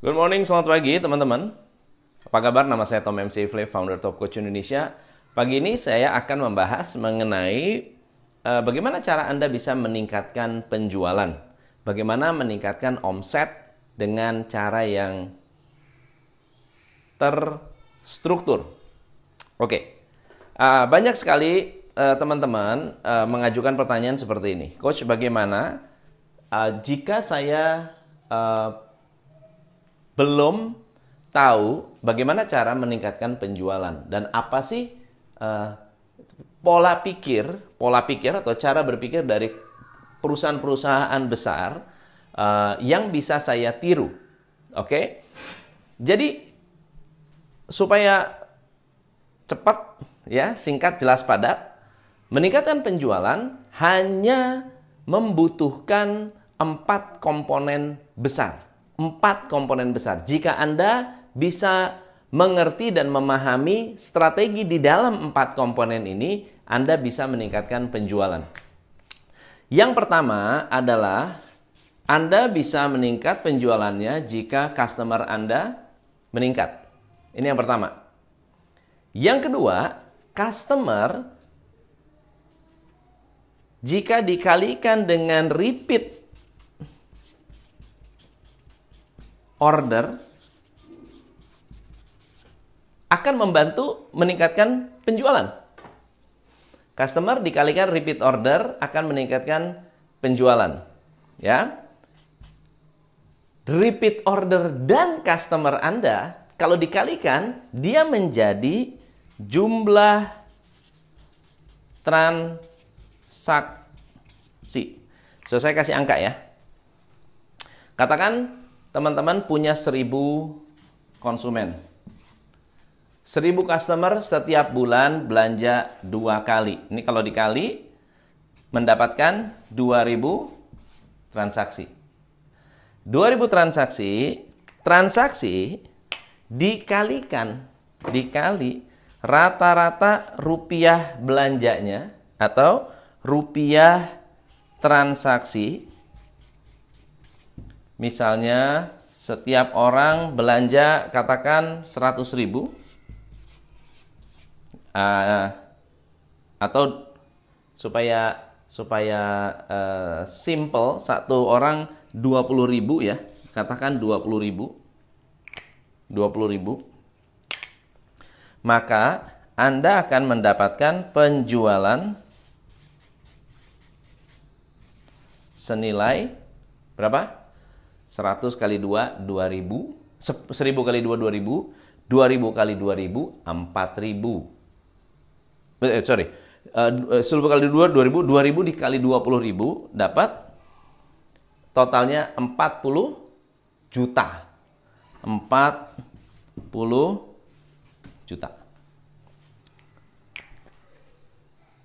Good morning, selamat pagi teman-teman. Apa kabar? Nama saya Tom MC Flip, founder Top Coach Indonesia. Pagi ini saya akan membahas mengenai uh, bagaimana cara Anda bisa meningkatkan penjualan. Bagaimana meningkatkan omset dengan cara yang terstruktur. Oke, uh, banyak sekali uh, teman-teman uh, mengajukan pertanyaan seperti ini. Coach, bagaimana uh, jika saya uh, belum tahu bagaimana cara meningkatkan penjualan dan apa sih uh, pola pikir, pola pikir atau cara berpikir dari perusahaan-perusahaan besar uh, yang bisa saya tiru. Oke, okay? jadi supaya cepat, ya, singkat, jelas, padat, meningkatkan penjualan hanya membutuhkan empat komponen besar empat komponen besar. Jika Anda bisa mengerti dan memahami strategi di dalam empat komponen ini, Anda bisa meningkatkan penjualan. Yang pertama adalah Anda bisa meningkat penjualannya jika customer Anda meningkat. Ini yang pertama. Yang kedua, customer jika dikalikan dengan repeat order akan membantu meningkatkan penjualan. Customer dikalikan repeat order akan meningkatkan penjualan. Ya. Repeat order dan customer Anda kalau dikalikan dia menjadi jumlah transaksi. So saya kasih angka ya. Katakan teman-teman punya seribu konsumen. Seribu customer setiap bulan belanja dua kali. Ini kalau dikali mendapatkan 2000 transaksi. 2000 transaksi, transaksi dikalikan, dikali rata-rata rupiah belanjanya atau rupiah transaksi Misalnya setiap orang belanja katakan 100 ribu. Uh, atau supaya supaya uh, simple satu orang 20 ribu ya. Katakan 20 ribu. 20 ribu. Maka Anda akan mendapatkan penjualan senilai berapa? 100 kali 2, 2000. 1000 kali 2, 2000. 2000 kali 2000, 4000. Eh, sorry. Uh, 1000 kali 2, 2000. 2000 dikali 20.000 dapat totalnya 40 juta. 40 juta.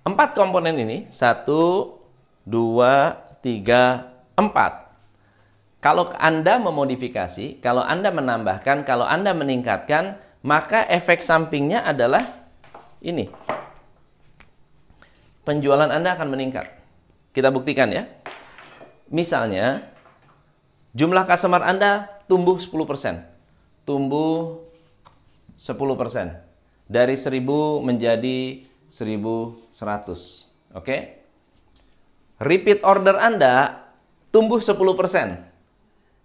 Empat komponen ini, satu, dua, tiga, empat kalau Anda memodifikasi, kalau Anda menambahkan, kalau Anda meningkatkan, maka efek sampingnya adalah ini. Penjualan Anda akan meningkat. Kita buktikan ya. Misalnya, jumlah customer Anda tumbuh 10%. Tumbuh 10%. Dari 1000 menjadi 1100. Oke? Repeat order Anda tumbuh 10%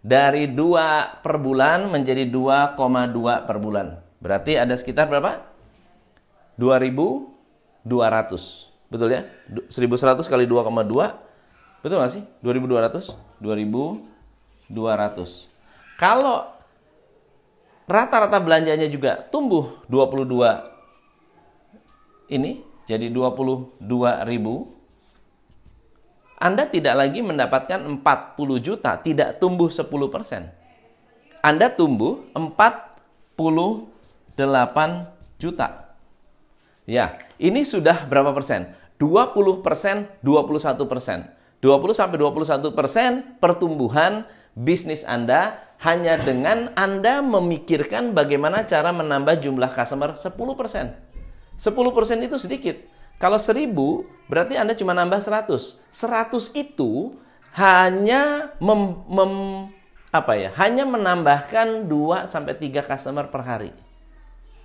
dari 2 per bulan menjadi 2,2 per bulan. Berarti ada sekitar berapa? 2.200. Betul ya? 1.100 kali 2,2. Betul nggak sih? 2.200? 2.200. Kalau rata-rata belanjanya juga tumbuh 22 ini jadi 22 ribu anda tidak lagi mendapatkan 40 juta, tidak tumbuh 10%. Anda tumbuh 48 juta. Ya, ini sudah berapa persen? 20 persen, 21 persen. 20 sampai 21 persen pertumbuhan bisnis Anda hanya dengan Anda memikirkan bagaimana cara menambah jumlah customer 10 persen. 10 persen itu sedikit. Kalau 1000 berarti Anda cuma nambah 100. 100 itu hanya mem, mem, apa ya? Hanya menambahkan 2 sampai 3 customer per hari.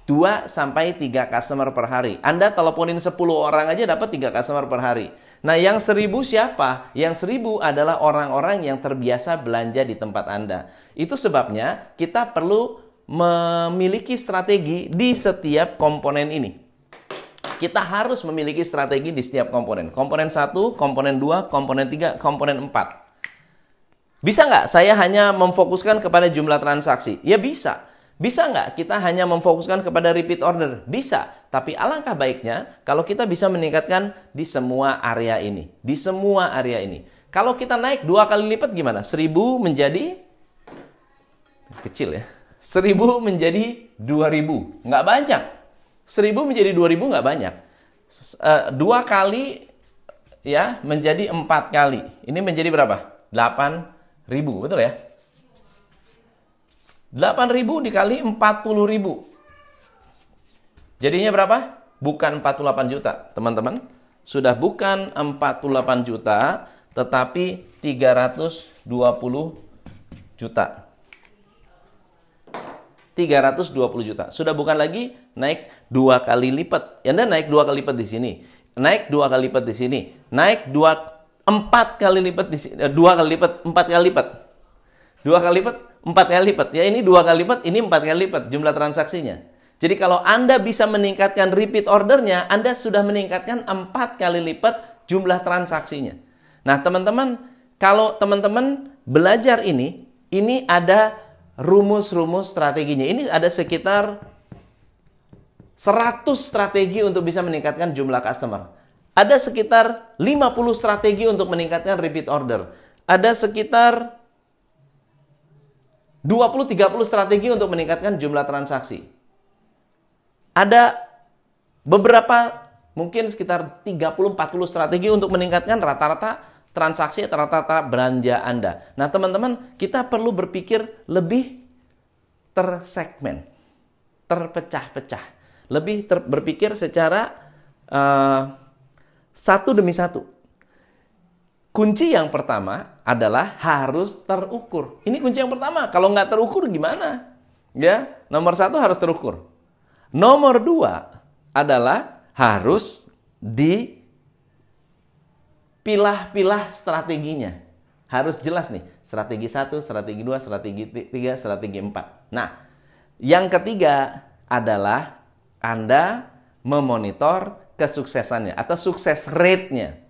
2 sampai 3 customer per hari. Anda teleponin 10 orang aja dapat 3 customer per hari. Nah, yang 1000 siapa? Yang 1000 adalah orang-orang yang terbiasa belanja di tempat Anda. Itu sebabnya kita perlu memiliki strategi di setiap komponen ini. Kita harus memiliki strategi di setiap komponen. Komponen 1, komponen 2, komponen 3, komponen 4. Bisa nggak saya hanya memfokuskan kepada jumlah transaksi? Ya bisa. Bisa nggak kita hanya memfokuskan kepada repeat order? Bisa. Tapi alangkah baiknya kalau kita bisa meningkatkan di semua area ini. Di semua area ini. Kalau kita naik dua kali lipat gimana? Seribu menjadi kecil ya. Seribu menjadi dua ribu. Nggak banyak. Seribu menjadi dua ribu nggak banyak. Eh, dua kali ya menjadi empat kali. Ini menjadi berapa? Delapan ribu. Betul ya? 8.000 dikali 40.000. Jadinya berapa? Bukan 48 juta, teman-teman. Sudah bukan 48 juta, tetapi 320 juta. 320 juta. Sudah bukan lagi naik dua kali lipat. Anda naik dua kali lipat di sini. Naik dua kali lipat di sini. Naik dua empat kali lipat di sini. Eh, dua kali lipat, empat kali lipat. Dua kali lipat, empat kali lipat. Ya ini dua kali lipat, ini empat kali lipat jumlah transaksinya. Jadi kalau Anda bisa meningkatkan repeat ordernya, Anda sudah meningkatkan empat kali lipat jumlah transaksinya. Nah teman-teman, kalau teman-teman belajar ini, ini ada rumus-rumus strateginya. Ini ada sekitar 100 strategi untuk bisa meningkatkan jumlah customer. Ada sekitar 50 strategi untuk meningkatkan repeat order. Ada sekitar 20-30 strategi untuk meningkatkan jumlah transaksi. Ada beberapa mungkin sekitar 30-40 strategi untuk meningkatkan rata-rata transaksi atau rata-rata belanja Anda. Nah, teman-teman, kita perlu berpikir lebih tersegmen, terpecah-pecah, lebih ter berpikir secara uh, satu demi satu. Kunci yang pertama adalah harus terukur. Ini kunci yang pertama. Kalau nggak terukur gimana? Ya, nomor satu harus terukur. Nomor dua adalah harus dipilah-pilah strateginya. Harus jelas nih, strategi satu, strategi dua, strategi tiga, strategi empat. Nah, yang ketiga adalah Anda memonitor kesuksesannya atau sukses rate-nya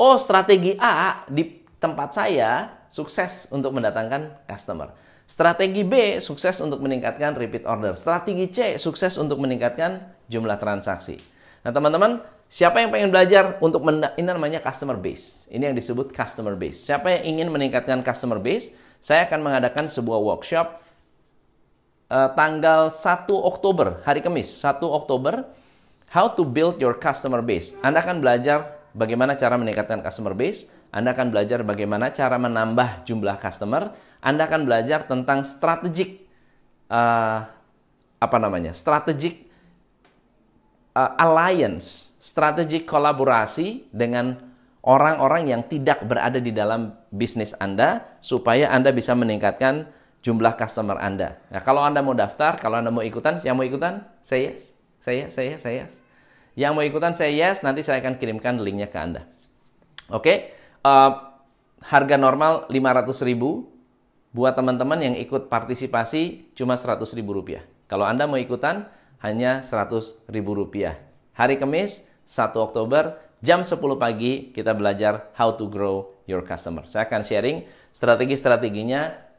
oh strategi A di tempat saya sukses untuk mendatangkan customer. Strategi B sukses untuk meningkatkan repeat order. Strategi C sukses untuk meningkatkan jumlah transaksi. Nah teman-teman, siapa yang pengen belajar untuk ini namanya customer base. Ini yang disebut customer base. Siapa yang ingin meningkatkan customer base, saya akan mengadakan sebuah workshop uh, tanggal 1 Oktober, hari Kamis, 1 Oktober, how to build your customer base. Anda akan belajar bagaimana cara meningkatkan customer base, Anda akan belajar bagaimana cara menambah jumlah customer, Anda akan belajar tentang strategic uh, apa namanya? strategic uh, alliance, strategic kolaborasi dengan orang-orang yang tidak berada di dalam bisnis Anda supaya Anda bisa meningkatkan jumlah customer Anda. Nah, kalau Anda mau daftar, kalau Anda mau ikutan, yang mau ikutan, saya yes. Saya, saya, saya. Yang mau ikutan saya yes, nanti saya akan kirimkan linknya ke Anda. Oke, okay? uh, eh, harga normal 500 ribu buat teman-teman yang ikut partisipasi cuma 100 ribu rupiah. Kalau Anda mau ikutan hanya 100 ribu rupiah. Hari Kamis 1 Oktober jam 10 pagi kita belajar how to grow your customer. Saya akan sharing strategi-strateginya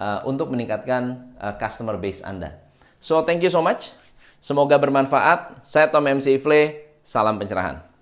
uh, untuk meningkatkan uh, customer base Anda. So thank you so much. Semoga bermanfaat. Saya Tom MC Ifle, salam pencerahan.